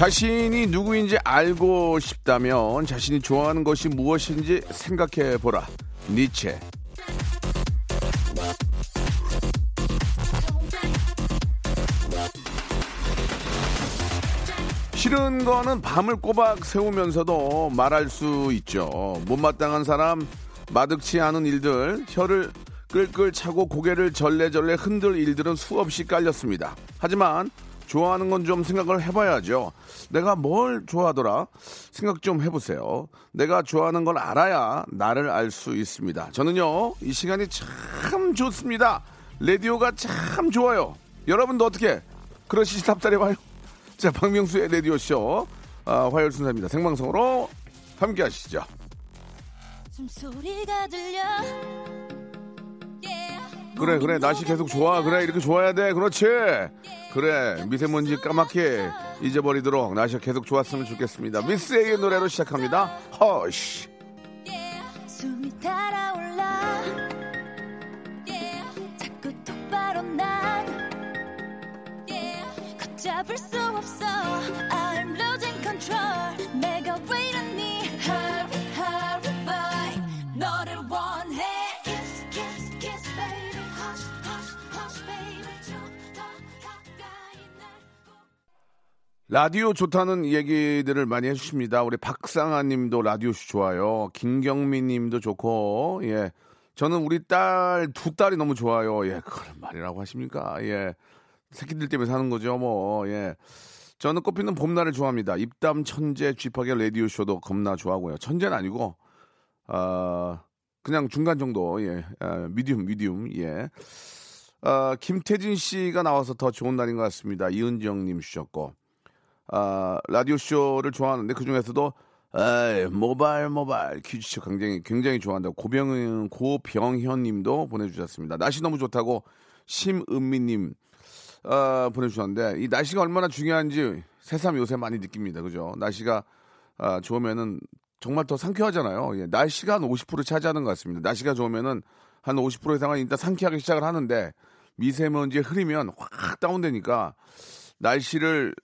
자신이 누구인지 알고 싶다면 자신이 좋아하는 것이 무엇인지 생각해 보라 니체 싫은 거는 밤을 꼬박 세우면서도 말할 수 있죠. 못마땅한 사람, 마득치 않은 일들, 혀를 끌끌 차고 고개를 절레절레 흔들 일들은 수없이 깔렸습니다. 하지만 좋아하는 건 좀 생각을 해봐야죠. 내가 뭘 좋아하더라? 생각 좀 해보세요. 내가 좋아하는 걸 알아야 나를 알 수 있습니다. 저는요, 이 시간이 참 좋습니다. 라디오가 참 좋아요. 여러분도 어떻게 그러시 답답해 봐요. 자, 박명수의 라디오쇼 아, 화요일 순서입니다. 생방송으로 함께 하시죠. 숨소리가 들려 그래, 그래. 날씨 계속 좋아. 그래, 이렇게 좋아야 돼. 그렇지. 그래, 미세먼지 까맣게 잊어버리도록 날씨가 계속 좋았으면 좋겠습니다. 미스에게 노래로 시작합니다. 허쉬. 걷잡을 수 없어 라디오 좋다는 얘기들을 많이 해주십니다. 우리 박상아 님도 라디오 좋아요. 김경민 님도 좋고, 예. 저는 우리 딸, 두 딸이 너무 좋아요. 예. 그걸 말이라고 하십니까? 예. 새끼들 때문에 사는 거죠, 뭐, 예. 저는 꽃피는 봄날을 좋아합니다. 입담 천재 쥐파게 라디오쇼도 겁나 좋아하고요. 천재는 아니고, 아, 그냥 중간 정도, 예. 아, 미디움, 미디움, 예. 아, 김태진 씨가 나와서 더 좋은 날인 것 같습니다. 이은정 님 주셨고, 아, 라디오 쇼를 좋아하는데 그 중에서도 에이, 모바일 모바일 퀴즈쇼 굉장히 굉장히 좋아한다고 고병 고병현님도 보내주셨습니다. 날씨 너무 좋다고 심은미님 아, 보내주셨는데 이 날씨가 얼마나 중요한지 새삼 요새 많이 느낍니다. 그죠? 날씨가 아, 좋으면은 정말 더 상쾌하잖아요. 예, 날씨가 한 50% 차지하는 것 같습니다. 날씨가 좋으면은 한 50% 이상은 일단 상쾌하게 시작을 하는데 미세먼지에 흐리면 확 다운되니까 날씨를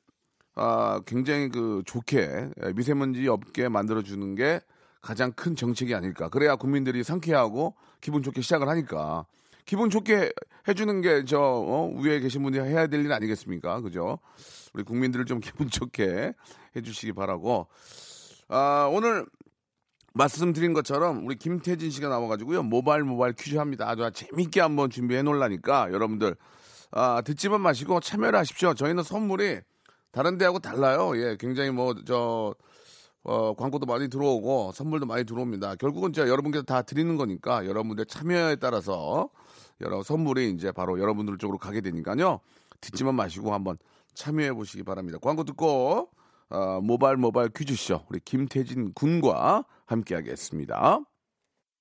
아, 굉장히 그 좋게 예, 미세먼지 없게 만들어주는 게 가장 큰 정책이 아닐까. 그래야 국민들이 상쾌하고 기분 좋게 시작을 하니까. 기분 좋게 해주는 게저 어, 위에 계신 분이 해야 될 일 아니겠습니까? 그죠? 우리 국민들을 좀 기분 좋게 해주시기 바라고. 아, 오늘 말씀드린 것처럼 우리 김태진 씨가 나와가지고요. 모바일 모바일 퀴즈 합니다. 아주 재밌게 한번 준비해 놓으려니까 여러분들 아, 듣지만 마시고 참여를 하십시오. 저희는 선물이 다른 데하고 달라요. 예, 굉장히 뭐, 저, 어, 광고도 많이 들어오고 선물도 많이 들어옵니다. 결국은 제가 여러분께 다 드리는 거니까 여러분들 참여에 따라서 여러 선물이 이제 바로 여러분들 쪽으로 가게 되니까요. 듣지만 마시고 한번 참여해 보시기 바랍니다. 광고 듣고, 어, 모바일 모바일 퀴즈쇼 우리 김태진 군과 함께 하겠습니다.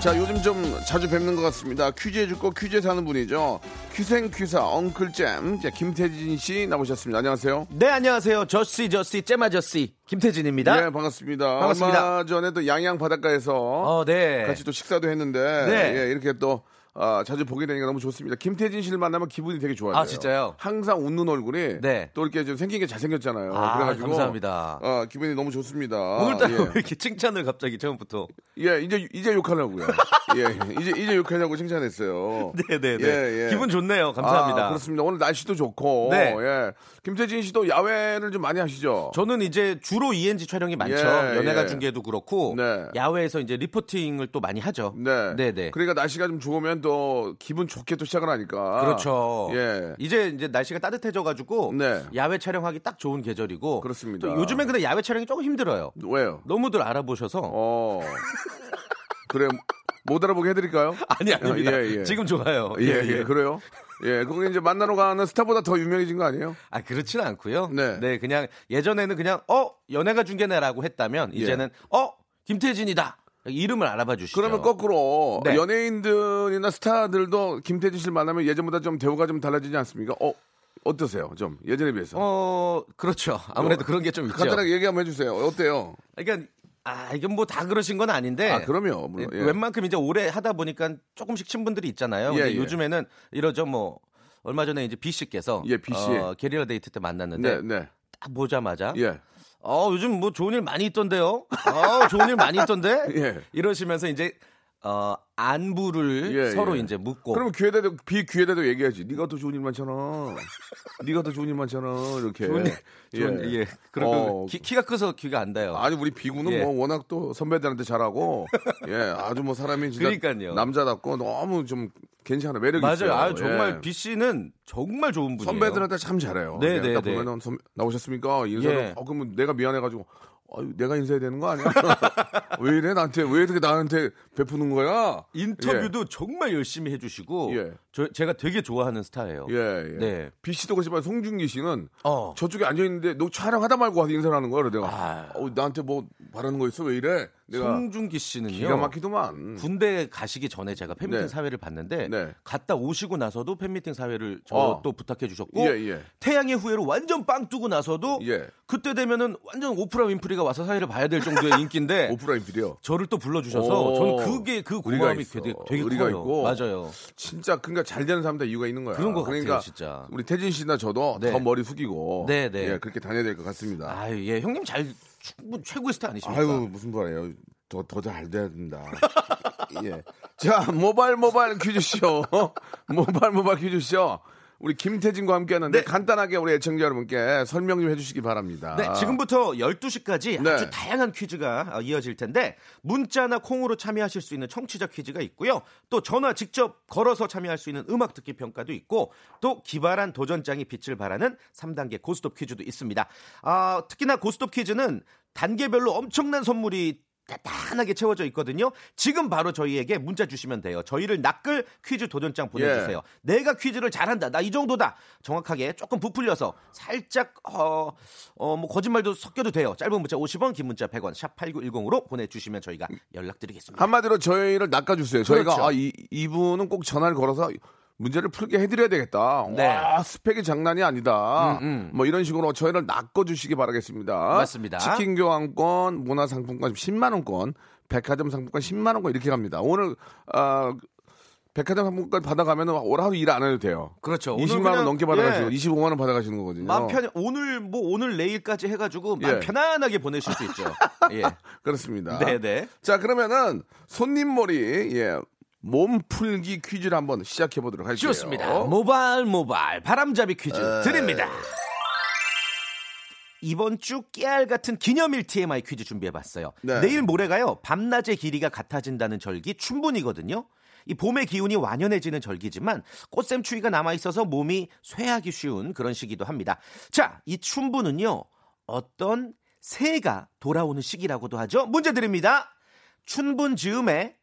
자, 요즘 좀 자주 뵙는 것 같습니다. 퀴즈 해 줄 거 퀴즈에 사는 분이죠. 퀴생퀴사 엉클잼. 자, 김태진 씨 나오셨습니다. 안녕하세요. 네, 안녕하세요. 저씨, 저씨, 잼아저씨, 김태진입니다. 예, 반갑습니다. 반갑습니다. 얼마 전에 또 양양 바닷가에서 어, 네. 같이 또 식사도 했는데 네. 예, 이렇게 또 아, 자주 보게 되니까 너무 좋습니다. 김태진 씨를 만나면 기분이 되게 좋아요. 아, 진짜요? 항상 웃는 얼굴이 네. 또 이렇게 좀 생긴 게 잘생겼잖아요. 아, 그래가지고 감사합니다. 어, 기분이 너무 좋습니다. 오늘따라 예. 왜 이렇게 칭찬을 갑자기 처음부터. 예, 이제 이제 욕하려고요. 예, 이제 이제 욕하려고 칭찬했어요. 네네네. 예, 예. 기분 좋네요. 감사합니다. 아, 그렇습니다. 오늘 날씨도 좋고. 네. 예. 김태진 씨도 야외를 좀 많이 하시죠? 저는 이제 주로 ENG 촬영이 많죠. 예, 연예가 예. 중계도 그렇고 네. 야외에서 이제 리포팅을 또 많이 하죠. 네. 네네. 그러니까 날씨가 좀 좋으면 또 기분 좋게 또 시작을 하니까. 그렇죠. 예. 이제 이제 날씨가 따뜻해져 가지고 네. 야외 촬영하기 딱 좋은 계절이고. 그렇습니다. 또 요즘엔 근데 야외 촬영이 조금 힘들어요. 왜요? 너무들 알아보셔서. 어. 그래. 못 알아보게 해드릴까요? 아니 아닙니다. 예, 예. 지금 좋아요. 예, 예, 그래요? 예, 그거 이제 만나러 가는 스타보다 더 유명해진 거 아니에요? 아 그렇지는 않고요. 네. 그냥 예전에는 그냥 어 연예가 중계네라고 했다면 예. 이제는 어 김태진이다 이름을 알아봐 주시죠. 그러면 거꾸로 네. 연예인들이나 스타들도 김태진 씨를 만나면 예전보다 좀 대우가 좀 달라지지 않습니까? 어, 어떠세요? 좀 예전에 비해서. 어 그렇죠. 아무래도 그런 게 좀 있죠. 간단하게 얘기 한번 해주세요. 어때요? 그러니까 아 이건 뭐 다 그러신 건 아닌데. 아, 그럼요. 물론, 예. 웬만큼 이제 오래 하다 보니까 조금씩 친분들이 있잖아요. 예, 예. 요즘에는 이러죠 뭐. 얼마 전에 이제 B 씨께서 예, B 씨. 어, 게리라 데이트 때 만났는데 네, 네. 딱 보자마자 예. 어, 요즘 뭐 좋은 일 많이 있던데요? 어, 좋은 일 많이 있던데? 예. 이러시면서 이제, 어, 안부를 예, 서로 예. 이제 묻고. 그럼 귀에다도 비귀에다도 얘기하지. 네가 더 좋은 일 많잖아. 네가 더 좋은 일 많잖아. 이렇게. 좋은, 좋은, 예. 그리고 어. 키, 키가 커서 귀가 안 닿아요. 아니 우리 비구는 예. 뭐 워낙 또 선배들한테 잘하고 예 아주 뭐 사람이 진짜 그러니까요. 남자답고 너무 좀 괜찮아 매력 맞아요. 있어요. 아, 정말 예. B 씨는 정말 좋은 분이에요. 선배들한테 참 잘해요. 네, 예, 네, 딱 네. 선- 나오셨습니까? 인사를 예. 어 그러면 내가 미안해가지고 어, 내가 인사해야 되는 거 아니야? 왜 이래 나한테 왜 이렇게 나한테 베푸는 거야? 인터뷰도 정말 열심히 해주시고, 예. 저, 제가 되게 좋아하는 스타예요. 예, 예. 네. 비 씨도 그렇지만 송중기 씨는 어. 저쪽에 앉아 있는데 너 촬영하다 말고 와서 인사를 하는 거야. 그래 내가 아. 어, 나한테 뭐 바라는 거 있어? 왜 이래? 내가 송중기 씨는요. 기가 막히더만. 군대 가시기 전에 제가 팬미팅 네. 사회를 봤는데 네. 갔다 오시고 나서도 팬미팅 사회를 저 어. 또 부탁해 주셨고 예, 예. 태양의 후예로 완전 빵 뜨고 나서도 예. 그때 되면은 완전 오프라 윈프리 가 와서 사회를 봐야 될 정도의 인기인데 오프라인 비디오. 저를 또 불러주셔서 오. 저는 그게 그 고마움이. 되게, 되게 커요. 있고. 맞아요. 진짜 그러니까 잘 되는 사람들 이유가 있는 거야. 그런 것 같아요, 그러니까 진짜. 우리 태진 씨나 저도 네. 더 머리 숙이고 네, 네. 예, 그렇게 다녀야 될 것 같습니다. 아유 예 형님 잘 충분 최고의 스타 아니십니까? 아유 무슨 말이에요. 더 더 잘 돼야 된다. 예. 자 모바일 모바일 퀴즈쇼 모바일 모바일 퀴즈쇼 우리 김태진과 함께 하는데 네. 간단하게 우리 애청자 여러분께 설명 좀 해주시기 바랍니다. 네, 지금부터 12시까지 네. 아주 다양한 퀴즈가 어, 이어질 텐데 문자나 콩으로 참여하실 수 있는 청취자 퀴즈가 있고요. 또 전화 직접 걸어서 참여할 수 있는 음악 듣기 평가도 있고 또 기발한 도전장이 빛을 발하는 3단계 고스톱 퀴즈도 있습니다. 아, 특히나 고스톱 퀴즈는 단계별로 엄청난 선물이 단단하게 채워져 있거든요. 지금 바로 저희에게 문자 주시면 돼요. 저희를 낚을 퀴즈 도전장 보내주세요. 예. 내가 퀴즈를 잘한다. 나 이 정도다. 정확하게 조금 부풀려서 살짝 어, 어, 뭐 거짓말도 섞여도 돼요. 짧은 문자 50원, 긴 문자 100원, 샵 8910으로 보내주시면 저희가 연락드리겠습니다. 한마디로 저희를 낚아주세요. 저희가 그렇죠. 아, 이, 이분은 꼭 전화를 걸어서 문제를 풀게 해드려야 되겠다. 네. 와, 스펙이 장난이 아니다. 음, 음. 뭐 이런 식으로 저희를 낚아주시기 바라겠습니다. 맞습니다. 치킨 교환권, 문화상품권 10만 원권, 백화점 상품권 10만 원권 이렇게 갑니다. 오늘, 아, 백화점 상품권 받아가면 올 하루 일 안 해도 돼요. 그렇죠. 오늘 20만원 그냥, 넘게 받아가시고, 예. 25만 원 받아가시는 거거든요. 마음 편 오늘 뭐 오늘 내일까지 해가지고 예. 편안하게 보내실 수 있죠. 예. 그렇습니다. 네네. 자, 그러면 손님 머리, 예, 몸풀기 퀴즈를 한번 시작해 보도록 할게요. 좋습니다. 모발 모발 바람잡이 퀴즈 어. 드립니다. 이번 주 깨알 같은 기념일 TMI 퀴즈 준비해봤어요. 네. 내일 모레가요 밤낮의 길이가 같아진다는 절기 춘분이거든요. 이 봄의 기운이 완연해지는 절기지만 꽃샘추위가 남아 있어서 몸이 쇠하기 쉬운 그런 시기도 합니다. 자, 이 춘분은요 어떤 새가 돌아오는 시기라고도 하죠. 문제 드립니다. 춘분 즈음에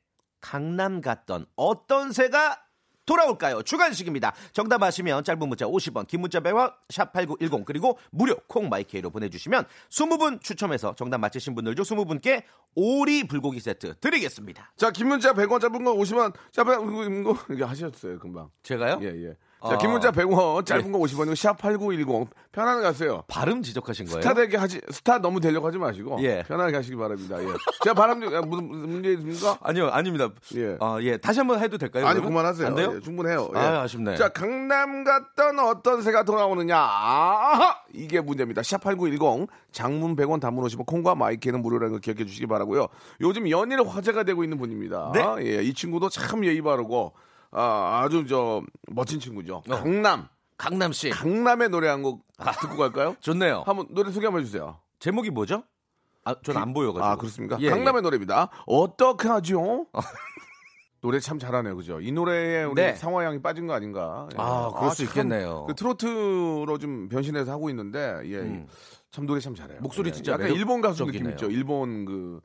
강남 갔던 어떤 새가 돌아올까요? 주관식입니다. 정답 아시면 짧은 문자 50원, 긴 문자 100원, 샵8910 그리고 무료 콩 마이케이로 보내주시면 20분 추첨해서 정답 맞히신 분들 중 20분께 오리 불고기 세트 드리겠습니다. 자, 긴 문자 100원, 짧은 거 50원, 짧은 거, 이거 하셨어요, 금방. 제가요? 예, 예. 자, 아. 긴 문자 100원, 짧은 예. 거 50원이고, 샵8910. 편안하게 가세요. 발음 지적하신 거예요? 스타 되게 하지, 스타 너무 되려고 하지 마시고. 예. 편안하게 하시기 바랍니다. 예. 제가 바람, 좀- 아, 무슨, 무슨 문제 있습니까? 아니요, 아닙니다. 예. 아, 예. 다시 한번 해도 될까요? 아니, 그러면? 그만하세요. 안 돼요? 예, 충분해요. 예. 아, 아쉽네. 자, 강남 갔던 어떤 새가 돌아오느냐. 아하! 이게 문제입니다. 샵8910 장문 100원 단문 오시면 콩과 마이크는 무료라는 거 기억해 주시기 바라고요. 요즘 연일 화제가 되고 있는 분입니다. 네. 예, 이 친구도 참 예의 바르고 아, 아주 저 멋진 친구죠. 어. 강남. 강남 씨. 강남의 노래 한 곡 듣고 갈까요? 좋네요. 한번 노래 소개 한번 해 주세요. 제목이 뭐죠? 아, 전 안 보여가지고. 아, 그렇습니까? 예, 강남의 노래입니다. 어떡하죠? 노래 참 잘하네요, 그죠? 이 노래에 우리 네. 상화 양이 빠진 거 아닌가? 예. 아, 그럴 수참 있겠네요. 그 트로트로 좀 변신해서 하고 있는데, 예, 음. 참 노래 참 잘해요. 목소리 예, 진짜 약간 일본 가수 느낌. 있죠. 일본 그 음,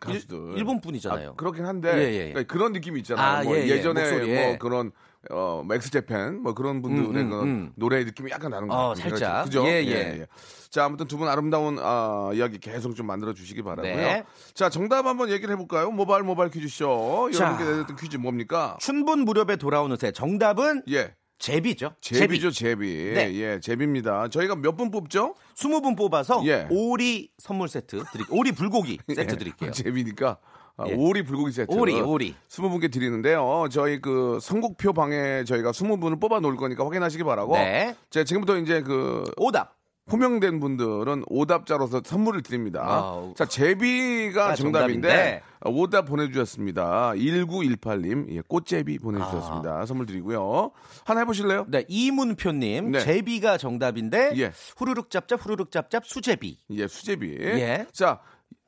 가수들. 일, 본 분이잖아요. 아, 그렇긴 한데 예, 예, 예. 그러니까 그런 느낌이 있잖아요. 아, 뭐 예, 예. 예, 전에 목소리에. 뭐 그런 어, 엑스제팬 뭐 그런 분들의 음, 음, 음. 노래 느낌이 약간 나는 것 어, 같아요. 살짝. 그죠? 예, 예. 자, 아무튼 두 분 아름다운 아, 이야기 계속 좀 만들어 주시기 바라고요. 네. 자, 정답 한번 얘기를 해 볼까요? 모바일 모바일 퀴즈쇼. 자. 여러분께 내드렸던 퀴즈 뭡니까? 춘분 무렵에 돌아오는 새 정답은 예. 제비죠. 제비죠, 제비. 네. 예, 제비입니다. 저희가 몇 분 뽑죠? 20분 뽑아서 예. 오리 선물 세트 드릴게요. 오리 불고기 세트 예, 드릴게요. 제비니까. 아, 예. 오리 불고기 세트. 오리, 오리. 20분께 드리는데요. 저희 그 선곡표 방에 저희가 20분을 뽑아 놓을 거니까 확인하시기 바라고. 네. 제가 지금부터 이제 그 오답. 호명된 분들은 오답자로서 선물을 드립니다. 아, 자, 제비가 아, 정답인데, 정답인데. 오답 보내주셨습니다. 1918님, 예, 꽃제비 보내주셨습니다. 선물 드리고요. 하나 해보실래요? 네, 이문표님 네. 제비가 정답인데 예. 후루룩 짭짭 후루룩 짭짭 수제비. 예, 수제비. 예. 자,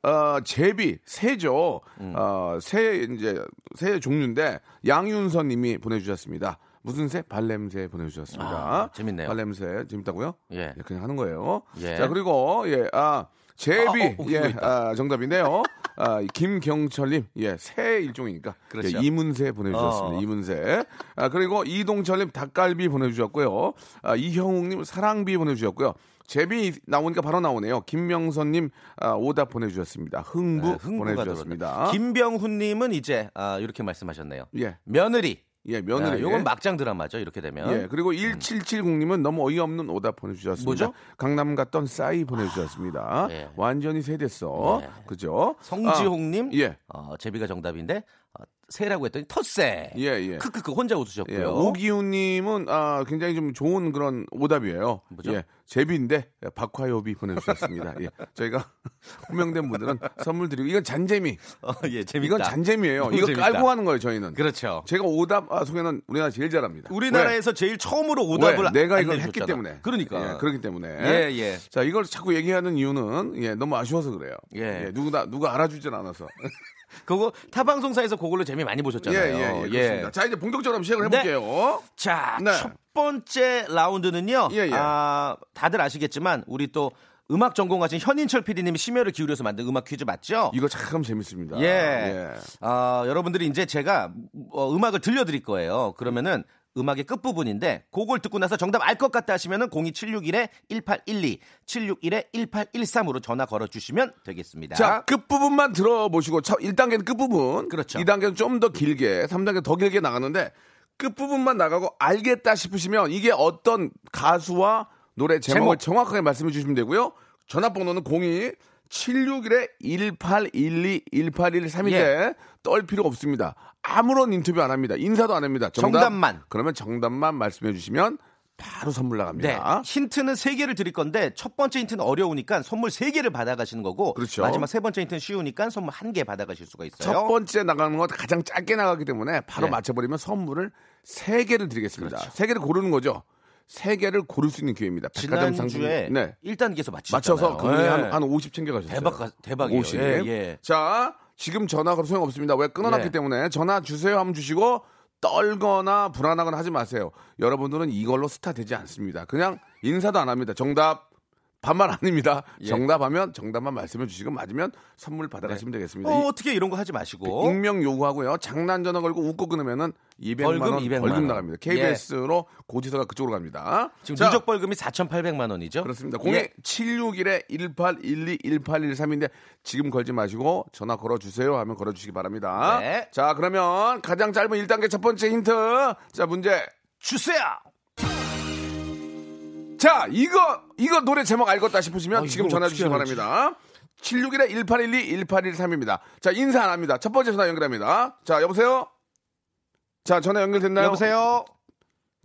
어, 제비, 새죠. 음. 어, 새, 이제, 새 종류인데, 양윤선 님이 보내주셨습니다. 무슨 새? 발냄새 보내주셨습니다. 아, 재밌네요. 발냄새. 재밌다고요? 예. 그냥 하는 거예요. 예. 자, 그리고, 예, 아, 제비. 아, 어, 웃기고 예. 아, 정답인데요. 아, 김경철님, 예, 새 일종이니까. 그렇죠. 예, 이문세 보내주셨습니다. 어. 이문세. 아, 그리고 이동철님 닭갈비 보내주셨고요. 아, 이형욱님 사랑비 보내주셨고요. 제비 나오니까 바로 나오네요. 김명선님 아, 오답 보내주셨습니다. 흥부 네, 보내주셨습니다. 김병훈님은 이제 아, 이렇게 말씀하셨네요. 예, 며느리. 예, 며느리. 아, 요건 막장 드라마죠. 이렇게 되면. 예, 그리고 1770님은 너무 어이없는 오답 보내주셨습니다. 뭐죠? 강남 갔던 싸이 보내주셨습니다. 예. 완전히 세됐어. 예. 그죠? 성지홍님. 아, 예. 어, 제비가 정답인데 어, 새라고 했더니 텃새. 예, 예. 크크크 혼자 예, 웃으셨고요. 오기훈님은 아, 굉장히 좀 좋은 그런 오답이에요. 뭐죠? 예, 제비인데 박화요비 보내주셨습니다. 예, 저희가 호명된 분들은 선물 드리고 이건 잔재미. 어, 예, 재밌다. 이건 잔재미예요. 이거 재밌다. 깔고 하는 거예요. 저희는. 그렇죠. 제가 오답 아, 소개는 우리나라 제일 잘합니다. 우리나라에서 제일 처음으로 왜? 오답을 왜? 내가 이걸. 했기 때문에. 그러니까. 예, 그렇기 때문에. 예, 예. 자, 이걸 자꾸 얘기하는 이유는 예, 너무 아쉬워서 그래요. 예. 누구나 누가 알아주질 않아서. 그거 타 방송사에서 그걸로 재미 많이 예, 보셨잖아요. 예, 예, 그렇습니다. 자, 이제 본격적으로 한번 시작을 네. 해볼게요. 자, 네. 첫 번째 라운드는요. 예, 예. 아, 다들 아시겠지만 우리 또 음악 전공하신 현인철 PD님이 심혈을 기울여서 만든 음악 퀴즈 맞죠? 이거 참 재밌습니다. 예. 아, 여러분들이 이제 제가 어, 음악을 들려드릴 거예요. 그러면은 음악의 끝부분인데 그걸 듣고 나서 정답 알 것 같다 하시면은 02761에 1812, 761에 1813으로 전화 걸어 주시면 되겠습니다. 자, 끝부분만 들어보시고, 첫 1단계는 끝부분. 그렇죠. 2단계는 좀 더 길게, 3단계 더 길게 나가는데, 끝부분만 나가고 알겠다 싶으시면 이게 어떤 가수와 노래 제목을 제목. 정확하게 말씀해 주시면 되고요. 전화번호는 02 761에 1812 1813인데 예. 떨 필요가 없습니다. 아무런 인터뷰 안 합니다. 인사도 안 합니다. 정답, 정답만. 그러면 정답만 말씀해 주시면 바로 선물 네. 나갑니다. 힌트는 세개를 드릴 건데 첫 번째 힌트는 어려우니까 선물 세개를 받아 가시는 거고 그렇죠. 마지막 세 번째 힌트는 쉬우니까 선물 한개 받아 가실 수가 있어요. 첫 번째 나가는 거 가장 짧게 나가기 때문에 바로 네. 맞춰 버리면 선물을 세 개를 드리겠습니다. 그렇죠. 세 개를 고르는 거죠. 세 개를 고를 수 있는 기회입니다. 백화점 상품 지난주에 네. 1단계에서 맞추셨잖아요. 맞춰서 그분이 예. 한, 한50 챙겨 가셨어요. 대박, 대박이에요. 50. 예, 예. 자, 지금 전화 가 소용 없습니다. 왜 끊어놨기 예. 때문에 전화 주세요 하면 주시고 떨거나 불안하거나 하지 마세요. 여러분들은 이걸로 스타 되지 않습니다. 그냥 인사도 안 합니다. 정답 반말 아닙니다. 예. 정답하면 정답만 말씀해 주시고 맞으면 선물 받아가시면 되겠습니다. 어, 이- 어떻게 이런 거 하지 마시고. 익명 요구하고요. 장난 전화 걸고 웃고 끊으면은 200만 벌금 원 200만 벌금 원. 나갑니다. KBS로 고지서가 그쪽으로 갑니다. 지금 자, 누적 벌금이 4,800만 원이죠? 그렇습니다. 예. 02761에 1812 1813인데 지금 걸지 마시고 전화 걸어 주세요 하면 걸어 주시기 바랍니다. 네. 자, 그러면 가장 짧은 1단계 첫 번째 힌트. 자, 문제 주세요. 자, 이거, 이거 노래 제목 알겠다 싶으시면 아, 지금 전화 주시기? 바랍니다. 761에 1812 1813입니다. 자, 인사 안 합니다. 첫 번째 전화 연결합니다. 자, 여보세요? 자, 전화 연결됐나요? 여보세요.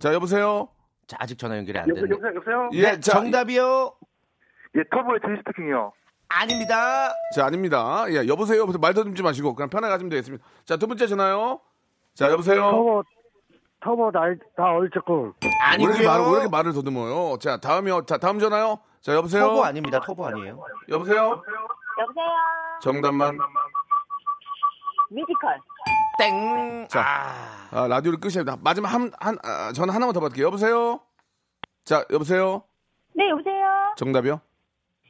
자, 여보세요? 자, 아직 전화 연결이 안 됐네. 여보세요, 여보세요? 예, 네, 자, 정답이요. 예, 터보의 트위스트킹이요. 아닙니다. 자, 아닙니다. 예, 여보세요? 여보세요? 말 더듬지 마시고 그냥 편하게 하시면 되겠습니다. 자, 두 번째 전화요. 자, 여보세요? 터보 터보 날, 다 얼쩍고 왜 아니고요. 이렇게, 말, 왜 이렇게 말을 더듬어요? 자, 다음이요. 자, 다음 전화요. 자, 여보세요? 터보 아닙니다. 터보 아니에요. 여보세요? 여보세요. 정답만. 뮤지컬. 땡. 자. 아. 아, 라디오를 끄셔야 됩니다. 마지막 한, 한, 아, 전화 하나만 더 받을게요. 여보세요? 자, 여보세요? 네, 여보세요. 정답이요?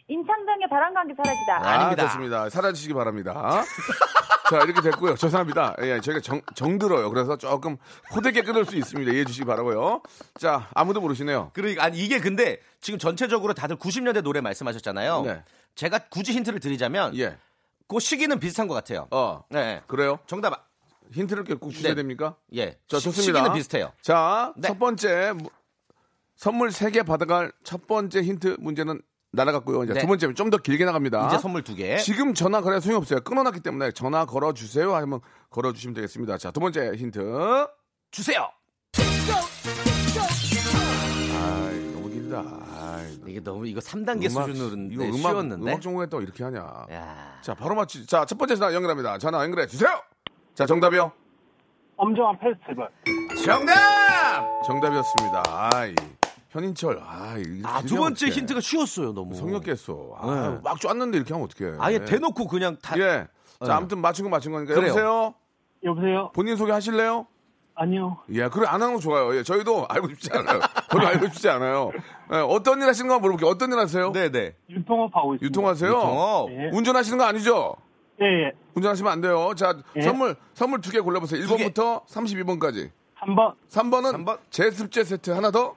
인천동의 바람감기 사라지다. 아, 아닙니다. 좋습니다. 사라지시기 바랍니다. 자, 이렇게 됐고요. 죄송합니다. 예, 저희가 정, 정들어요. 그래서 조금 호되게 끊을 수 있습니다. 이해해 주시기 바라고요. 자, 아무도 모르시네요. 그러니까 아니 이게 근데 지금 전체적으로 다들 90년대 노래 말씀하셨잖아요. 네. 제가 굳이 힌트를 드리자면 예. 그 시기는 비슷한 것 같아요. 어, 네. 그래요? 정답 아- 힌트를 꼭 주셔야 네. 됩니까? 예. 자, 시- 좋습니다. 시기는 비슷해요. 자, 네. 첫 번째 무- 선물 3개 받아갈 첫 번째 힌트 문제는 날아갔고요. 이제 네. 두 번째 좀 더 길게 나갑니다. 이제 선물 두 개. 지금 전화 걸어 소용이 없어요. 끊어놨기 때문에 전화 걸어 주세요 하면 걸어 주시면 되겠습니다. 자, 두 번째 힌트. 주세요. 아이, 너무 길다. 아이, 이게 너무 이거 3단계 수준으로 이거 음악 쉬웠는데. 음악 전공에 또 이렇게 하냐. 야. 자, 바로 맞추. 자, 첫 번째 전화 연결합니다. 전화 연결해 주세요. 자, 정답이요. 엄정한 페스티벌 정답! 정답이었습니다. 아이, 현인철. 이렇게 아, 두 번째 어떡해. 힌트가 쉬웠어요, 너무. 성역겠어. 아, 네. 막 쪼았는데 이렇게 하면 어떡해. 아예 네. 대놓고 그냥 다 예. 자, 네. 아무튼 맞춘 거 맞춘 거니까. 그래요. 여보세요? 여보세요 본인 소개 하실래요? 아니요 예, 그래 안 하는 거 좋아요. 예, 저희도 알고 싶지 않아요. 별로 알고 싶지 않아요. 예, 어떤 일 하시는 거 물어볼게요. 어떤 일 하세요? 네, 네. 유통업 하고 있습니다 유통하세요? 유통업. 예. 운전하시는 거 아니죠? 예 예 운전하시면 안 돼요. 자, 예. 선물 선물 두 개 골라보세요. 두 개. 1번부터 32번까지. 3번 3번은 삼 번. 제습제 세트 하나 더.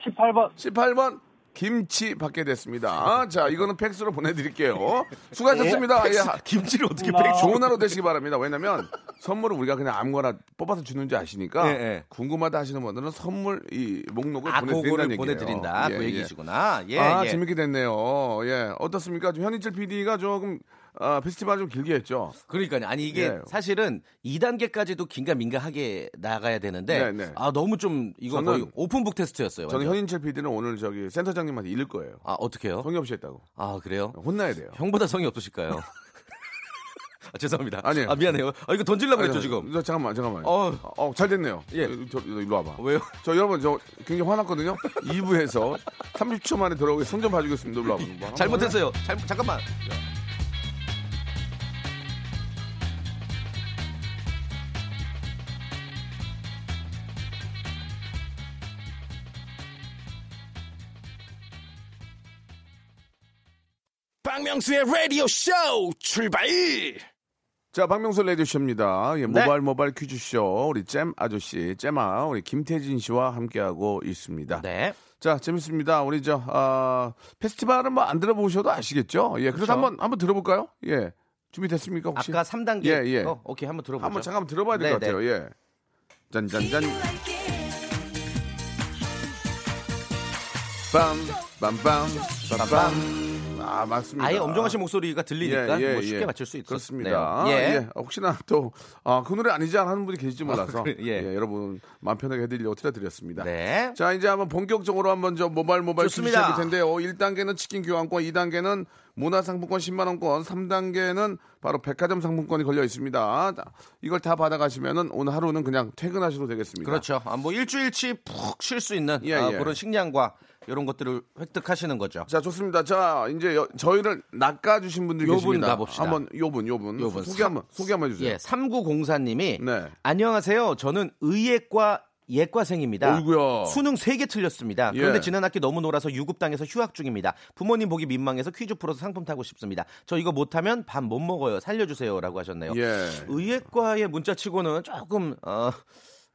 18번. 18번 김치 받게 됐습니다. 자, 이거는 팩스로 보내드릴게요. 수고하셨습니다. 예, 하- 김치를 어떻게 고마워. 팩 좋은 하루 되시기 바랍니다. 왜냐면 선물을 우리가 그냥 아무거나 뽑아서 주는지 아시니까 예, 예. 궁금하다 하시는 분들은 선물 이 목록을 아, 보내드린다는 얘기예요. 보내드린다. 예, 그 예. 얘기시구나. 예, 아, 예. 재밌게 됐네요. 예. 어떻습니까? 좀 현인철 PD가 조금 아, 페스티벌 좀 길게 했죠. 그러니까요. 아니 이게 예. 사실은 2단계까지도 긴가민가하게 나가야 되는데 네, 네. 아 너무 좀 이거 저는- 거의 오픈북 테스트였어요. 저는. 현인철 PD는 오늘 저기 센터장 님한테 잃을 거예요. 아 어떻게요? 성의 없이 했다고. 아 그래요? 혼나야 돼요. 형보다 성이 없으실까요? 아, 죄송합니다. 아니에요. 아 미안해요. 아 이거 던질라고 그랬죠 지금. 저, 잠깐만, 잠깐만. 어. 어, 잘 됐네요. 예. 저, 일로 와봐. 왜요? 저 여러분, 저 굉장히 화났거든요. 2부에서 30초 만에 들어오게 손좀 봐주겠습니다. 일로 와봐. 잘못했어요. 잘 잠깐만. 박명수의 라디오 쇼 출발! 자, 박명수 레디쇼입니다. 예, 네. 모바일 모바일 퀴즈쇼. 우리 잼 아저씨, 잼아, 우리 김태진 씨와 함께하고 있습니다. 네. 자, 재밌습니다. 우리 저, 아, 페스티벌은 뭐 안 들어보셔도 아시겠죠? 예, 그래서 그렇죠. 한번, 한번 들어볼까요? 예. 준비됐습니까, 혹시? 아까 3단계. 예, 예. 거? 오케이 한번 들어보죠. 한번 잠깐 들어봐야 될것 네, 같아요. 예. 짠짠짠. 빰, 빰빰, 빰빰. 아, 맞습니다. 아예 엄정화 씨 목소리가 들리니까 뭐 쉽게 맞출 수 있었네요. 그렇습니다. 예. 예. 혹시나 또, 아, 그 노래 아니지 하는 분이 계실지 몰라서. 그래, 예. 예. 여러분, 마음 편하게 해드리려고 틀어드렸습니다. 네. 자, 이제 한번 본격적으로 한번 저 모바일 좋습니다. 시작일 텐데요. 1단계는 치킨 교환권, 2단계는 문화상품권 10만원권, 3단계는 바로 백화점 상품권이 걸려 있습니다. 자, 이걸 다 받아가시면은 오늘 하루는 그냥 퇴근하셔도 되겠습니다. 그렇죠. 아, 뭐 일주일치 푹 쉴 수 있는 예, 아, 예. 그런 식량과 이런 것들을 획득하시는 거죠. 자, 좋습니다. 자, 이제 여- 저희를 낚아주신 분들이 요분 계십니다. 가봅시다. 한번 요분, 요분. 요분. 소개 한번, 소개 한번 해주세요. 예, 3904님이 네. 안녕하세요. 저는 의예과 예과생입니다. 어이구야. 수능 3개 틀렸습니다. 예. 그런데 지난 학기 너무 놀아서 유급당해서 휴학 중입니다. 부모님 보기 민망해서 퀴즈 풀어서 상품 타고 싶습니다. 저 이거 못하면 밥 못 먹어요. 살려주세요라고 하셨네요. 예. 의예과의 문자치고는 조금 어,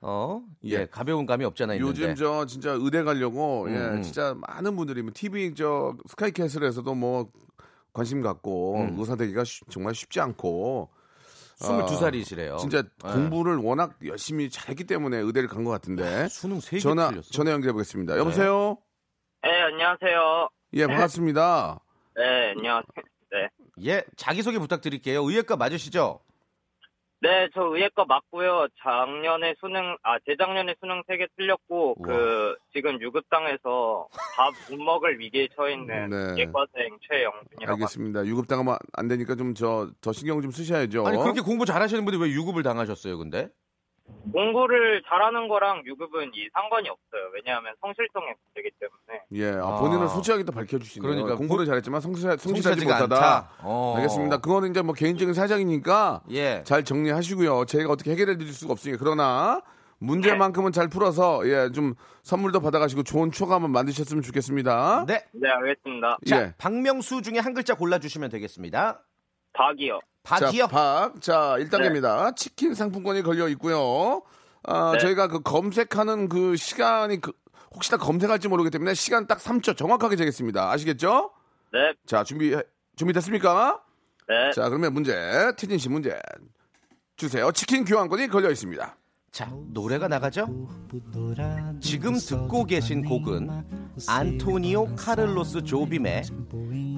어, 예, 예. 가벼운 감이 없잖아 있는데. 요즘 저 진짜 의대 가려고 예, 음, 음. 진짜 많은 분들이 뭐 TV 저 스카이캐슬에서도 뭐 관심 갖고 음. 의사 되기가 쉬- 정말 쉽지 않고 22살이시래요. 진짜 예. 공부를 워낙 열심히 잘했기 때문에 의대를 간 것 같은데 수능 3개 전화 틀렸어. 전화 연결해 보겠습니다. 여보세요. 네, 안녕하세요. 예 반갑습니다. 네, 안녕하세요. 네. 예, 자기소개 부탁드릴게요. 의예과 맞으시죠? 네, 저 의예과 맞고요. 작년에 수능, 아, 재작년에 수능 3개 틀렸고, 우와. 그, 지금 유급당해서 밥 못 먹을 위기에 처해 있는 네. 예과생 최영준이라고. 알겠습니다. 유급 당하면 안 되니까 좀저더 신경 좀 쓰셔야죠. 아니 그렇게 공부 잘하시는 분이 왜 유급을 당하셨어요, 근데? 공부를 잘하는 거랑 유급은 이 상관이 없어요. 왜냐하면 성실성의 문제이기 때문에. 예, 아, 아. 본인은 솔직하게 또 밝혀주시네요. 그러니까 공부를 잘했지만 성실, 성실하지 못하다. 어. 알겠습니다. 그거는 이제 뭐 개인적인 사정이니까 예. 잘 정리하시고요. 저희가 어떻게 해결해 드릴 수가 없으니까. 그러나 문제만큼은 잘 풀어서 예, 좀 선물도 받아가시고 좋은 추억 한번 만드셨으면 좋겠습니다. 네. 네, 알겠습니다. 자, 예. 박명수 중에 한 글자 골라 주시면 되겠습니다. 박이요. 박이요. 자, 박. 자, 1단계입니다. 치킨 상품권이 걸려 있고요. 아, 네. 저희가 그 검색하는 그 시간이 그 혹시나 검색할지 모르기 때문에 시간 딱 3초 정확하게 재겠습니다. 아시겠죠? 네, 자, 준비 준비됐습니까? 네. 자, 그러면 문제. 티진 씨 문제 주세요. 치킨 교환권이 걸려 있습니다. 자, 노래가 나가죠? 지금 듣고 계신 곡은 안토니오 카를로스 조빔의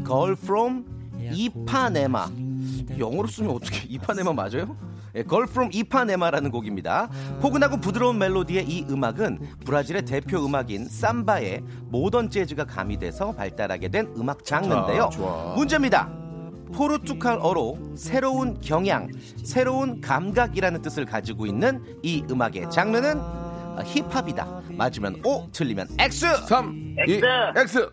Girl from 이파네마. 영어로 쓰면 어떻게 이파네마 맞아요? 예, Girl from 이파네마라는 곡입니다. 포근하고 부드러운 멜로디의 이 음악은 브라질의 대표 음악인 삼바의 모던 재즈가 가미돼서 발달하게 된 음악 장르인데요. 자, 좋아. 문제입니다. 포르투갈어로 새로운 경향, 새로운 감각이라는 뜻을 가지고 있는 이 음악의 장르는 어, 힙합이다. 맞으면 O, 틀리면 X. 3, X. 2, X.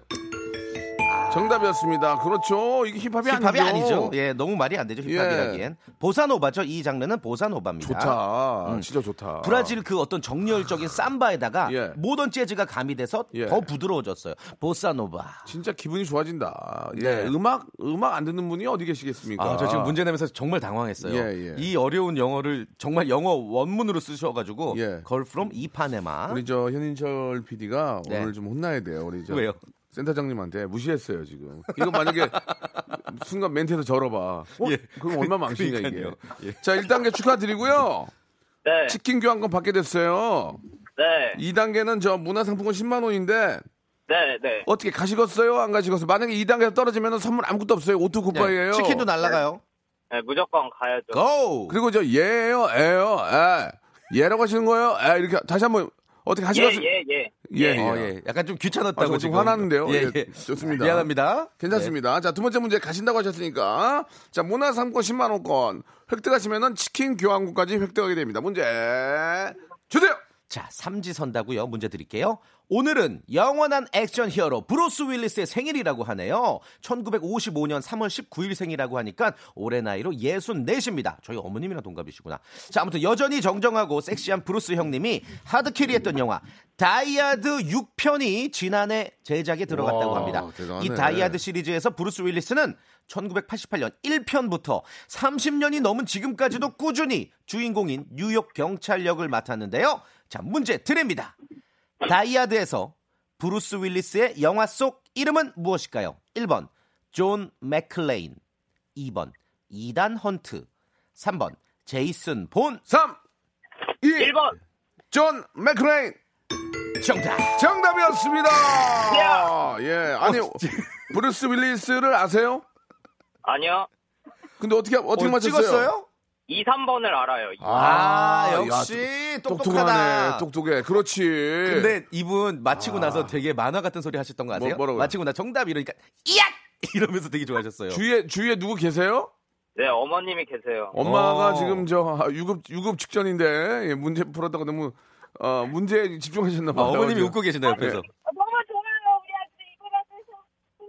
정답이었습니다. 그렇죠. 이게 힙합이, 힙합이 아니죠. 아니죠. 예, 너무 말이 안 되죠. 힙합이라기엔. 보사노바죠. 이 장르는 보사노바입니다. 좋다. 음. 진짜 좋다. 브라질 그 어떤 정열적인 삼바에다가 예. 모던 재즈가 가미돼서 예. 더 부드러워졌어요. 보사노바. 진짜 기분이 좋아진다. 예, 네. 음악 음악 안 듣는 분이 어디 계시겠습니까? 아, 저 지금 문제 내면서 정말 당황했어요. 예, 예. 이 어려운 영어를 정말 영어 원문으로 쓰셔 가지고 예. Girl from 이파네마. 우리 저 현인철 PD가 네. 오늘 좀 혼나야 돼요. 우리 저 왜요? 센터장님한테 무시했어요 지금. 이거 만약에 순간 멘트에서 절어봐. 어? 예. 그럼 얼마나 망신이야 이게. 예. 자 1단계 축하드리고요. 네, 치킨 교환권 받게 됐어요. 네, 2단계는 저 문화상품권 10만 원인데 네, 네. 어떻게 가시겠어요? 안 가시겠어요? 만약에 2단계에서 떨어지면 선물 아무것도 없어요. auto goodbye예요. 네, 치킨도 날라가요. 네, 무조건 가야죠. Go! 그리고 저 예요, 에요, 에. 예라고 하시는 거예요? 에 이렇게 다시 한번 어떻게 예, 하시겠어요? 예, 예. 예, 어, 예. 예. 약간 좀 귀찮았다고 아, 지금. 화나는데요. 예, 예, 예. 좋습니다. 미안합니다. 괜찮습니다. 자, 두 번째 문제 가신다고 하셨으니까. 자, 문화상품권 10만 원권. 획득하시면은 치킨 교환권까지 획득하게 됩니다. 문제 주세요! 자, 삼지 선다고요. 문제 드릴게요. 오늘은 영원한 액션 히어로 브루스 윌리스의 생일이라고 하네요. 1955년 3월 19일 생이라고 하니까 올해 나이로 64입니다. 저희 어머님이랑 동갑이시구나. 자, 아무튼 여전히 정정하고 섹시한 브루스 형님이 hard carry했던 영화 다이하드 6편이 지난해 제작에 들어갔다고 와, 합니다. 대단하네. 이 다이하드 시리즈에서 브루스 윌리스는 1988년 1편부터 30년이 넘은 지금까지도 꾸준히 주인공인 뉴욕 경찰 역을 맡았는데요. 자, 문제 드립니다. 다이하드에서 브루스 윌리스의 영화 속 이름은 무엇일까요? 1번 존 맥클레인 2번 이단 헌트 3번 제이슨 본 3, 2, 1번. 존 맥클레인. 정답 정답이었습니다. 예. 아니, 브루스 윌리스를 아세요? 아니요. 근데 어떻게, 어떻게 어, 맞췄어요? 찍었어요? 2, 3번을 알아요. 아, 야, 역시 똑- 똑똑하다. 똑똑하네. 똑똑해. 그렇지. 근데 이분 마치고 나서 되게 만화 같은 소리 하셨던 거 아세요? 뭐, 뭐라고요? 마치고 나 정답 이러니까 이야 이러면서 되게 좋아하셨어요. 주위에, 주위에 누구 계세요? 네, 어머님이 계세요. 엄마가 어. 지금 저 아, 유급 유급 직전인데 예, 문제 풀었다가 너무 어, 문제에 집중하셨나 아, 봐요. 어머님이 지금. 웃고 계신다 옆에서. 네. 너무 좋아요. 우리 아들 이거라도 해서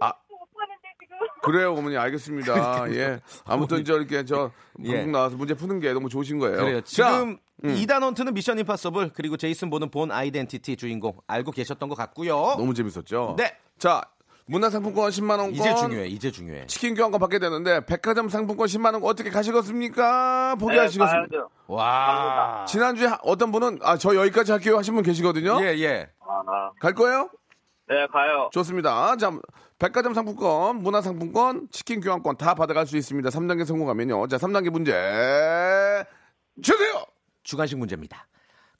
아. 못 보는데 지금. 그래요, 어머니 알겠습니다. 예. 아무튼 저 이렇게 저 예. 방송 나와서 문제 푸는 게 너무 좋으신 거예요. 그래요. 자, 지금 이단 헌트는 미션 임파서블 그리고 제이슨 보는 본 아이덴티티 주인공 알고 계셨던 것 같고요. 너무 재밌었죠. 네. 자 문화상품권 10만 원권. 이제 중요해. 이제 중요해. 치킨 교환권 받게 되는데 백화점 상품권 10만 원 어떻게 가시겠습니까? 네, 포기하시겠습니까? 가야죠. 와. 지난주에 하- 어떤 분은 아 저 여기까지 할게요 하신 분 계시거든요. 예, 예. 아, 갈 거예요? 네, 가요. 좋습니다. 자, 백화점 상품권, 문화상품권, 치킨 교환권 다 받아갈 수 있습니다. 3단계 성공하면요. 자, 3단계 문제 주세요. 주관식 문제입니다.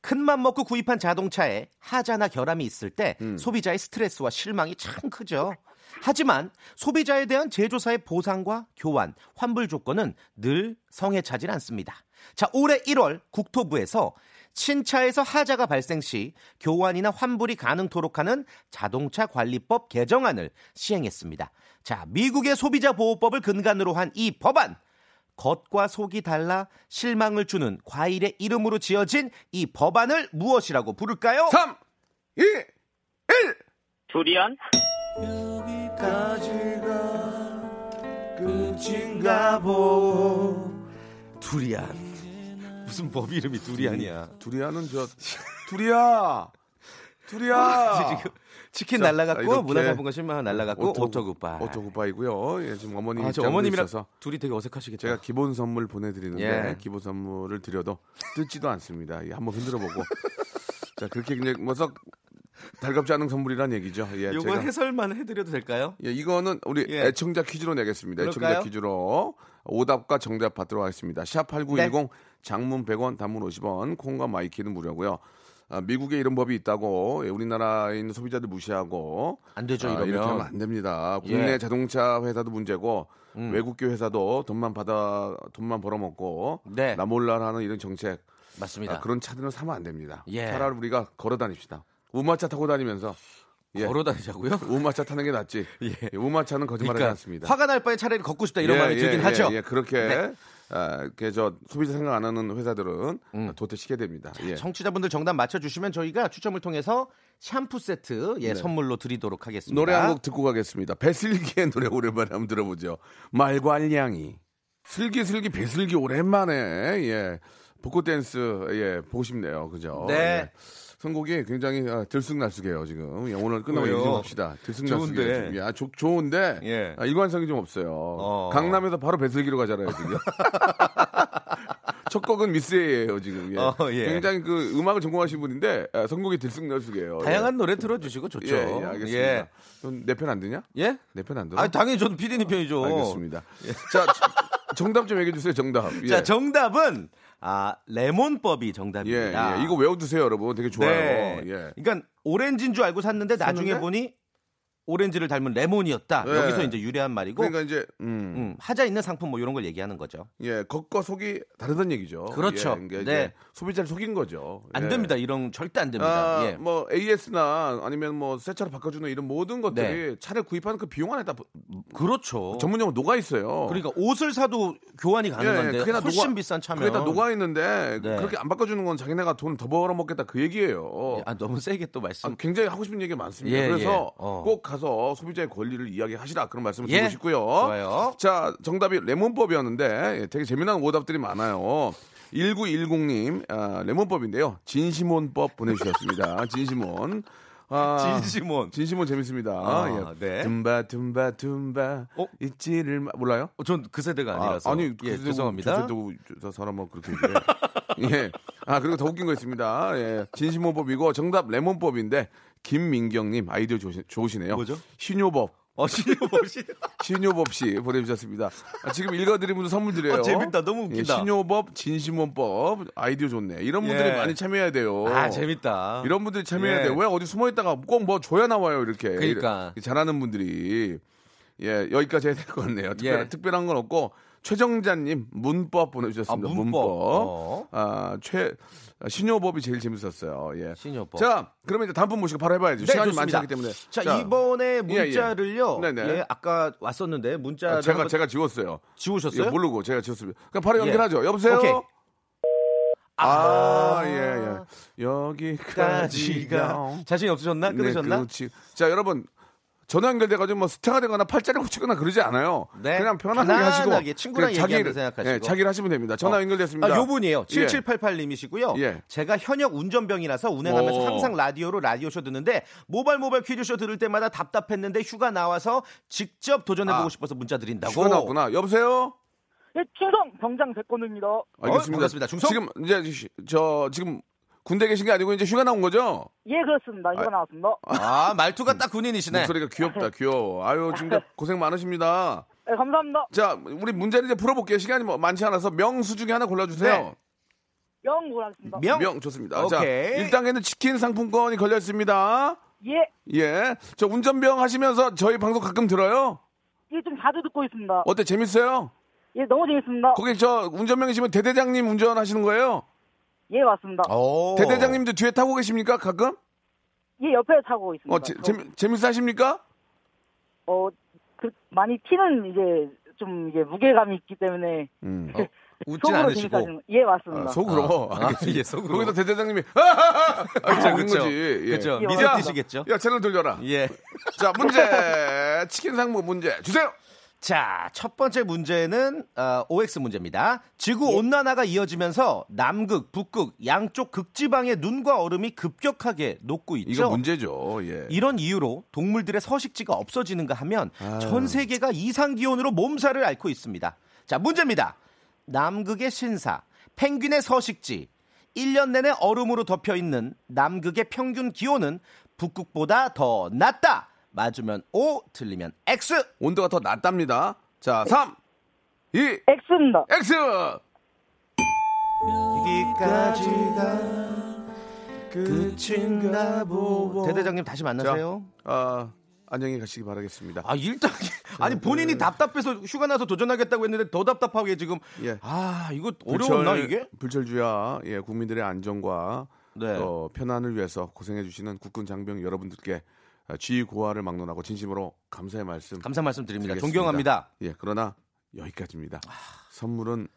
큰맘 먹고 구입한 자동차에 하자나 결함이 있을 때 음. 소비자의 스트레스와 실망이 참 크죠. 하지만 소비자에 대한 제조사의 보상과 교환, 환불 조건은 늘 성에 차질 않습니다. 자, 올해 1월 국토부에서 신차에서 하자가 발생 시 교환이나 환불이 가능토록 하는 자동차 관리법 개정안을 시행했습니다. 자, 미국의 소비자 보호법을 근간으로 한 이 법안 겉과 속이 달라 실망을 주는 과일의 이름으로 지어진 이 법안을 무엇이라고 부를까요? 3, 2, 1. 두리안? 끝인가 보. 두리안. 무슨 법 이름이 두리안이야? 두리안은 저 두리야. 두리야. 지금 치킨 자, 날라갔고 문화상품권 10만 원 날라갔고 auto goodbye. Auto goodbye고요. 예, 지금 어머님 아, 어머님이랑 있어서 둘이 되게 어색하시겠다. 제가 기본 선물 보내드리는데 예. 기본 선물을 드려도 뜯지도 않습니다. 예, 한번 흔들어보고 자 그렇게 그냥 뭐 썩 달갑지 않은 선물이란 얘기죠. 예, 제가 해설만 해드려도 될까요? 예, 이거는 우리 예. 애청자 퀴즈로 내겠습니다. 애청자 그럴까요? 퀴즈로 오답과 정답 받도록 하겠습니다. 샵8910 네. 장문 100원, 단문 50원, 콩과 마이케이는 무료고요. 아, 미국에 이런 법이 있다고 예, 우리나라에 있는 소비자들 무시하고 안 되죠, 아, 이러면. 이렇게 하면 안 됩니다. 국내 예. 자동차 회사도 문제고 음. 외국계 회사도 돈만 받아 돈만 벌어먹고 네. 나 몰라 하는 이런 정책 맞습니다. 아, 그런 차들은 사면 안 됩니다. 예. 차라리 우리가 걸어 다닙시다. 우마차 타고 다니면서 예. 걸어 다니자고요? 우마차 타는 게 낫지. 예. 우마차는 거짓말하지 그러니까 않습니다. 화가 날 바에 차라리 걷고 싶다 이런 예, 마음이 예, 들긴 예, 하죠. 예, 그렇게 네. 아, 저 소비자 생각 안 하는 회사들은 음. 도태시켜야 됩니다. 예. 청취자분들 정답 맞춰주시면 저희가 추첨을 통해서 샴푸 세트 예, 네. 선물로 드리도록 하겠습니다. 노래 한 곡 듣고 가겠습니다. 배슬기의 노래 오랜만에 한번 들어보죠. 말괄량이 슬기슬기 배슬기 오랜만에 예 벚꽃 댄스 예 보고 싶네요. 그죠? 네. 예. 선곡이 굉장히 아, 들쑥날쑥해요 지금. 예, 오늘 끝나고? 얘기 좀 합시다. 들쑥날쑥해요. 좋은데. 야, 좋- 좋은데 예. 아, 일관성이 좀 없어요. 어. 강남에서 바로 배슬기로 가잖아요 지금. 첫 곡은 미스예요 지금. 예. 어, 예. 굉장히 그 음악을 전공하신 분인데 아, 선곡이 들쑥날쑥해요. 다양한 노래 들어주시고 좋죠. 예, 예, 알겠습니다. 내 편안 듣냐? 예? 내 편 안 들어? 아, 당연히 저도 피디님 편이죠. 알겠습니다. 자, 저- 정답 좀 얘기해 주세요. 정답. 예. 자, 정답은 아 레몬법이 예, 정답입니다. 예. 이거 외워두세요, 여러분. 되게 좋아요. 네. 예. 그러니까 오렌지인 줄 알고 샀는데 나중에 샀는데? 보니 오렌지를 닮은 레몬이었다. 네. 여기서 이제 유래한 말이고 그러니까 이제 음, 음, 하자 있는 상품 뭐 이런 걸 얘기하는 거죠. 예, 겉과 속이 다르다는 얘기죠. 그렇죠. 예, 그러니까 네. 소비자를 속인 거죠. 안 예. 됩니다. 이런 절대 안 됩니다. 아, 예. 뭐 AS나 아니면 뭐 새 차로 바꿔주는 이런 모든 것들이 차를 구입하는 그 비용 안에 다 그렇죠. 전문용어 녹아 있어요. 그러니까 옷을 사도 교환이 가능한데 그게 다 훨씬 녹아- 비싼 차면 그게 다 녹아 있는데 네. 그렇게 안 바꿔주는 건 자기네가 돈 더 벌어먹겠다 그 얘기예요. 예, 아, 너무 세게 또 말씀. 아, 굉장히 하고 싶은 얘기가 많습니다. 예, 그래서 예. 어. 꼭 가서 소비자의 권리를 이야기하시라 그런 말씀을 예. 드리고 싶고요. 좋아요. 자, 정답이 레몬법이었는데 예, 되게 재미난 오답들이 많아요. 1910님 아, 레몬법인데요. 진시몬법 보내주셨습니다. 진시몬. 아, 진시몬. 진시몬 재밌습니다. 아, 예. 네. 둠바 둠바 둠바 어? 잊지를 마- 몰라요? 어, 전그 세대가 아니라서. 아, 니 예, 죄송합니다. 저, 저, 저 사람은 그렇게 얘기해. 예. 아, 그리고 더 웃긴 거 있습니다. 예. 진심호법이고 정답 레몬법인데 김민경님 아이디어 좋으시, 좋으시 네요. 뭐죠? 신효법. 어, 신효법 씨. 신효법 씨 보내주셨습니다. 아, 지금 읽어드린 분들 선물 드려요. 어, 재밌다. 너무 웃기다. 예, 신효법, 진심원법 아이디어 좋네. 이런 분들이 예. 많이 참여해야 돼요. 아, 재밌다. 이런 분들이 참여해야 예. 돼요. 왜 어디 숨어 있다가 꼭 뭐 줘야 나와요 이렇게. 그러니까. 잘하는 분들이 예 여기까지 해야 될 것 같네요. 특별, 예. 특별한 건 없고 최정자님 문법 보내주셨습니다. 아, 문법. 어. 아 최 신효법이 제일 재밌었어요. 예. 신효법. 자 그러면 이제 다음 분 모시고 바로 해봐야죠. 네, 시간이 좋습니다. 많지 않기 때문에. 자, 이번에 예, 예. 문자를요. 예, 네네. 아까 왔었는데 문자를 아, 제가 제가 지웠어요. 지우셨어요? 예, 모르고 제가 지웠습니다. 그럼 바로 예. 연결하죠. 여보세요. 오케이. 아, 예, 예. 여기까지가. 까지가 자신이 없으셨나? 네, 끊으셨나? 그렇지. 자, 여러분. 전화 연결돼가지고 뭐 스타가 되거나 팔자를 붙이거나 그러지 않아요. 네. 그냥 편안하게, 편안하게 하시고 친구랑 그냥 자기 얘기한다 생각하시고. 예, 자기를 하시면 됩니다. 전화 어. 연결됐습니다. 아, 요 분이에요. 예. 7788님이시고요. 예. 제가 현역 운전병이라서 운행하면서 오. 항상 라디오로 라디오쇼 듣는데 모발 모발 퀴즈쇼 들을 때마다 답답했는데 휴가 나와서 직접 도전해보고 아. 싶어서 문자 드린다고. 휴가 나왔구나. 여보세요. 예, 충성 병장 백건우입니다. 알겠습니다. 반갑습니다. 중성? 지금 이제 시- 저 지금 군대 계신 게 아니고 이제 휴가 나온 거죠? 예, 그렇습니다. 이거 나왔습니다. 아, 말투가 딱 군인이시네. 목소리가 귀엽다, 귀여워. 아유, 진짜 고생 많으십니다. 예, 감사합니다. 자, 우리 문제를 이제 풀어볼게요. 시간이 뭐 많지 않아서 명수 중에 하나 골라주세요. 네. 영 하겠습니다. 명. 명 좋습니다. 자, 오케이. 1단계는 치킨 상품권이 걸려 있습니다. 예, 예. 저 운전병 하시면서 저희 방송 가끔 들어요? 예, 좀 자주 듣고 있습니다. 어때? 재밌어요? 예, 너무 재밌습니다. 거기 저 운전병이시면 대대장님 운전하시는 거예요? 예, 맞습니다. 오. 대대장님도 뒤에 타고 계십니까? 가끔? 예, 옆에 타고 있습니다. 어, 재, 재미- 재밌어 하십니까? 어, 그, 많이 티는 이제 좀 이게 무게감이 있기 때문에 음. 웃진 속으로 않으시고. 예, 맞습니다. 아, 속으로. 아, 알겠습니다. 예, 속으로. 거기서 대대장님이 아. 예. 그죠. 예, 미소. 뜨시겠죠. 야, 채널 돌려라. 예. 자, 문제. 치킨 상품 문제 주세요. 자, 첫 번째 문제는 어, OX 문제입니다. 지구 예. 온난화가 이어지면서 남극, 북극 양쪽 극지방의 눈과 얼음이 급격하게 녹고 있죠. 이거 문제죠. 예. 이런 이유로 동물들의 서식지가 없어지는가 하면 아. 전 세계가 이상 기온으로 몸살을 앓고 있습니다. 자, 문제입니다. 남극의 신사, 펭귄의 서식지, 1년 내내 얼음으로 덮여 있는 남극의 평균 기온은 북극보다 더 낮다. 맞으면 O, 틀리면 X. 온도가 더 낮답니다. 자, 3, 2, X입니다. X! 여기까지가 끝인가 보고. 대대장님 다시 만나세요. 아, 안녕히 가시기 바라겠습니다. 아 일단 아니 본인이 답답해서 휴가 나서 도전하겠다고 했는데 더 답답하게 지금 예. 아 이거 어려웠나 이게? 불철주야 예, 국민들의 안전과 네. 어, 편안을 위해서 고생해 주시는 국군 장병 여러분들께 아, 지휘 고하를 막론하고 진심으로 감사의 말씀 감사 말씀드립니다. 드리겠습니다. 존경합니다. 예, 그러나 여기까지입니다. 선물은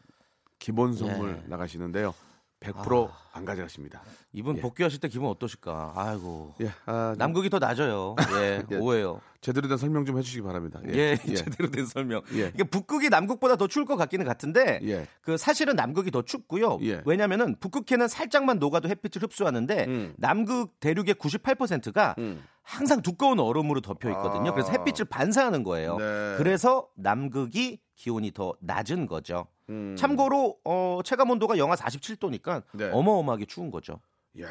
기본 선물 예. 나가시는데요. 100%안 가져가십니다. 이분 예. 복귀하실 때 기분 어떠실까? 아이고 예, 아, 남극이 더 낮아요. 예, 예. 오해요. 제대로 된 설명 좀 해주시기 바랍니다. 예, 제대로 된 설명. 예. 이게 북극이 남극보다 더 추울 것 같기는 같은데 예. 그 사실은 남극이 더 춥고요. 예. 왜냐면은 북극해는 살짝만 녹아도 햇빛을 흡수하는데 음. 남극 대륙의 98%가 음. 항상 두꺼운 얼음으로 덮여 있거든요. 아. 그래서 햇빛을 반사하는 거예요. 네. 그래서 남극이 기온이 더 낮은 거죠. 음. 참고로 어, 체감 온도가 영하 47도니까 네. 어마어마하게 추운 거죠. 야,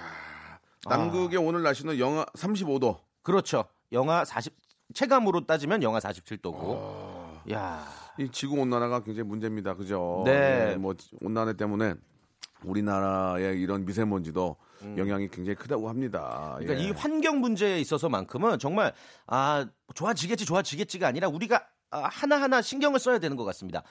남극의 오늘 날씨는 영하 35도. 그렇죠. 영하 40 체감으로 따지면 영하 47도고. 아. 야. 이 지구 온난화가 굉장히 문제입니다. 그죠? 네. 예, 뭐 온난화 때문에 우리나라의 이런 미세먼지도 영향이 굉장히 크다고 합니다. 음. 그러니까 예. 이 환경 문제에 있어서만큼은 정말 아 좋아지겠지 좋아지겠지가 아니라 우리가 아, 하나하나 신경을 써야 되는 것 같습니다.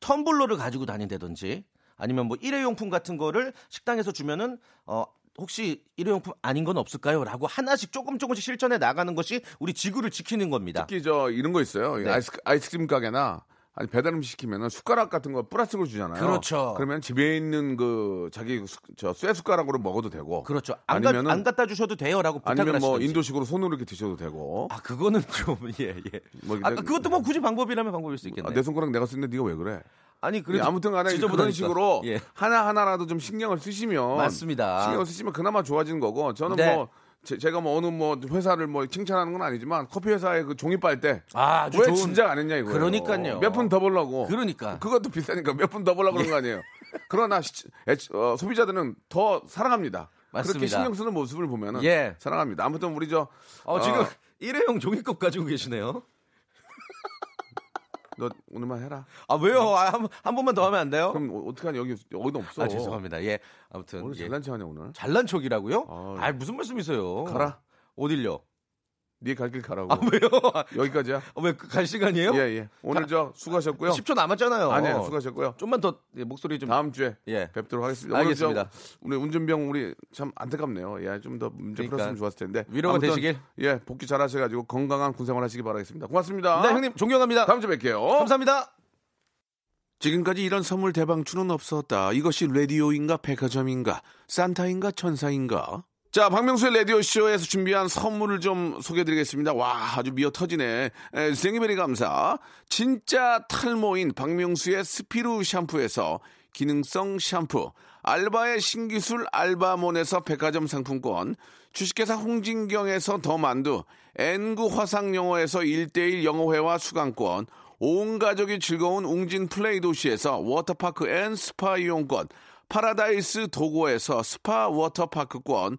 텀블러를 가지고 다닌다든지 아니면 뭐 일회용품 같은 거를 식당에서 주면은 어 혹시 일회용품 아닌 건 없을까요?라고 하나씩 조금 조금씩 실천해 나가는 것이 우리 지구를 지키는 겁니다. 특히 저 이런 거 있어요. 네. 아이스, 아이스크림 가게나 아니 배달 음식 시키면은 숟가락 같은 거 플라스틱으로 주잖아요. 그렇죠. 그러면 집에 있는 그 자기 수- 저쇠 숟가락으로 먹어도 되고. 그렇죠. 안, 가, 아니면은 안 갖다 주셔도 돼요라고 부탁을 아니면 뭐 하시든지. 인도식으로 손으로 이렇게 드셔도 되고. 아 그거는 좀 예 예. 뭐 아, 내- 그것도 뭐 굳이 방법이라면 방법일 수 아, 있겠네. 내 손가락 내가 쓰는데 네가 왜 그래? 아니 예, 그래도 아무튼 간에 그런. 식으로 예. 하나 하나라도 좀 신경을 쓰시면 맞습니다. 신경 쓰시면 그나마 좋아지는 거고 저는 네. 뭐 제, 가뭐 어느 뭐 회사를 뭐 칭찬하는 건 아니지만 커피 회사의 그 종이 빨대 아, 아주 왜 좋은- 진작 안 했냐 이거 그러니까요. 몇 푼 더 벌라고 그러니까. 그것도 비싸니까 몇 푼 더 벌라고 그런 거 아니에요 그러나 시- 어, 소비자들은 더 사랑합니다 그렇게 맞습니다. 신경 쓰는 모습을 보면은 예. 사랑합니다 아무튼 우리 저 어, 지금 어, 일회용 종이컵 가지고 계시네요. 너 오늘만 해라 아 왜요? 아, 한, 한 번만 더 하면 안 돼요? 그럼 어- 어떡하냐 여기 여기도 없어 아 죄송합니다. 예, 아무튼 오늘 예. 잘난 척하냐 오늘 잘난 척이라고요? 아유. 아 무슨 말씀이세요? 가라. 어딜요? 네 갈 길 가라고 아 왜요? 여기까지야 왜갈 시간이에요? 예, 예. 오늘 저 수고하셨고요. 10초 남았잖아요. 아니에요, 수고하셨고요. 좀만 더 예, 목소리 좀 다음 주에 예. 뵙도록 하겠습니다. 알겠습니다. 오늘 저 우리 운전병 우리 참 안타깝네요. 예, 좀 더 문제 그러니까 풀었으면 좋았을 텐데. 위로가 아무튼, 되시길. 예, 복귀 잘하셔가지고 건강한 군생활 하시기 바라겠습니다. 고맙습니다. 네, 형님 존경합니다. 다음 주에 뵐게요. 감사합니다. 지금까지 이런 선물 대방출은 없었다. 이것이 라디오인가 백화점인가 산타인가 천사인가 자, 박명수의 라디오쇼에서 준비한 선물을 좀 소개해드리겠습니다. 와, 아주 미어 터지네. 에, 생이베리 감사. 진짜 탈모인 박명수의 스피루 샴푸에서 기능성 샴푸. 알바의 신기술 알바몬에서 백화점 상품권. 주식회사 홍진경에서 더 만두. N구 화상영어에서 1대1 영어회화 수강권. 온 가족이 즐거운 웅진 플레이 도시에서 워터파크 and 스파 이용권. 파라다이스 도고에서 스파 워터파크권,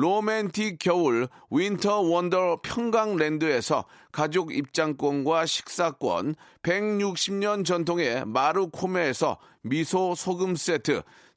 로맨틱 겨울 윈터 원더 평강랜드에서 가족 입장권과 식사권, 160년 전통의 마루코메에서 미소 소금 세트,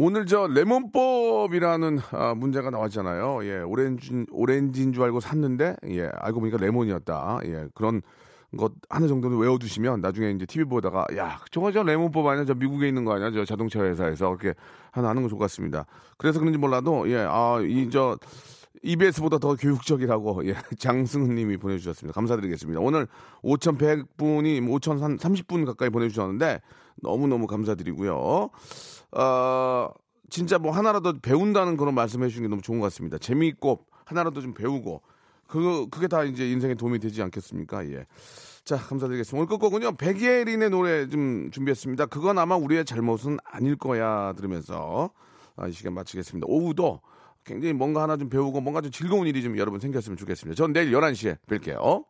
오늘 저 레몬법이라는 아, 문제가 나왔잖아요. 예, 오렌지 오렌지인 줄 알고 샀는데 예, 알고 보니까 레몬이었다. 예, 그런 것 하나 정도는 외워두시면 나중에 이제 TV 보다가 야 저거 저 레몬법 아니야? 저 미국에 있는 거 아니야? 저 자동차 회사에서 그렇게 하나 하는 거 좋을 것 같습니다. 그래서 그런지 몰라도 예, 아 이 저 EBS보다 더 교육적이라고 예, 장승훈 님이 보내주셨습니다. 감사드리겠습니다. 오늘 5,100분이 5,030분 가까이 보내주셨는데 너무 너무 감사드리고요. 어, 진짜 뭐 하나라도 배운다는 그런 말씀해 주신 게 너무 좋은 것 같습니다. 재미있고 하나라도 좀 배우고 그 그게 다 이제 인생에 도움이 되지 않겠습니까? 예. 자, 감사드리겠습니다. 오늘 끝곡은요. 백예린의 노래 좀 준비했습니다. 그건 아마 우리의 잘못은 아닐 거야 들으면서 아, 이 시간 마치겠습니다. 오후도 굉장히 뭔가 하나 좀 배우고 뭔가 좀 즐거운 일이 좀 여러분 생겼으면 좋겠습니다. 전 내일 11시에 뵐게요.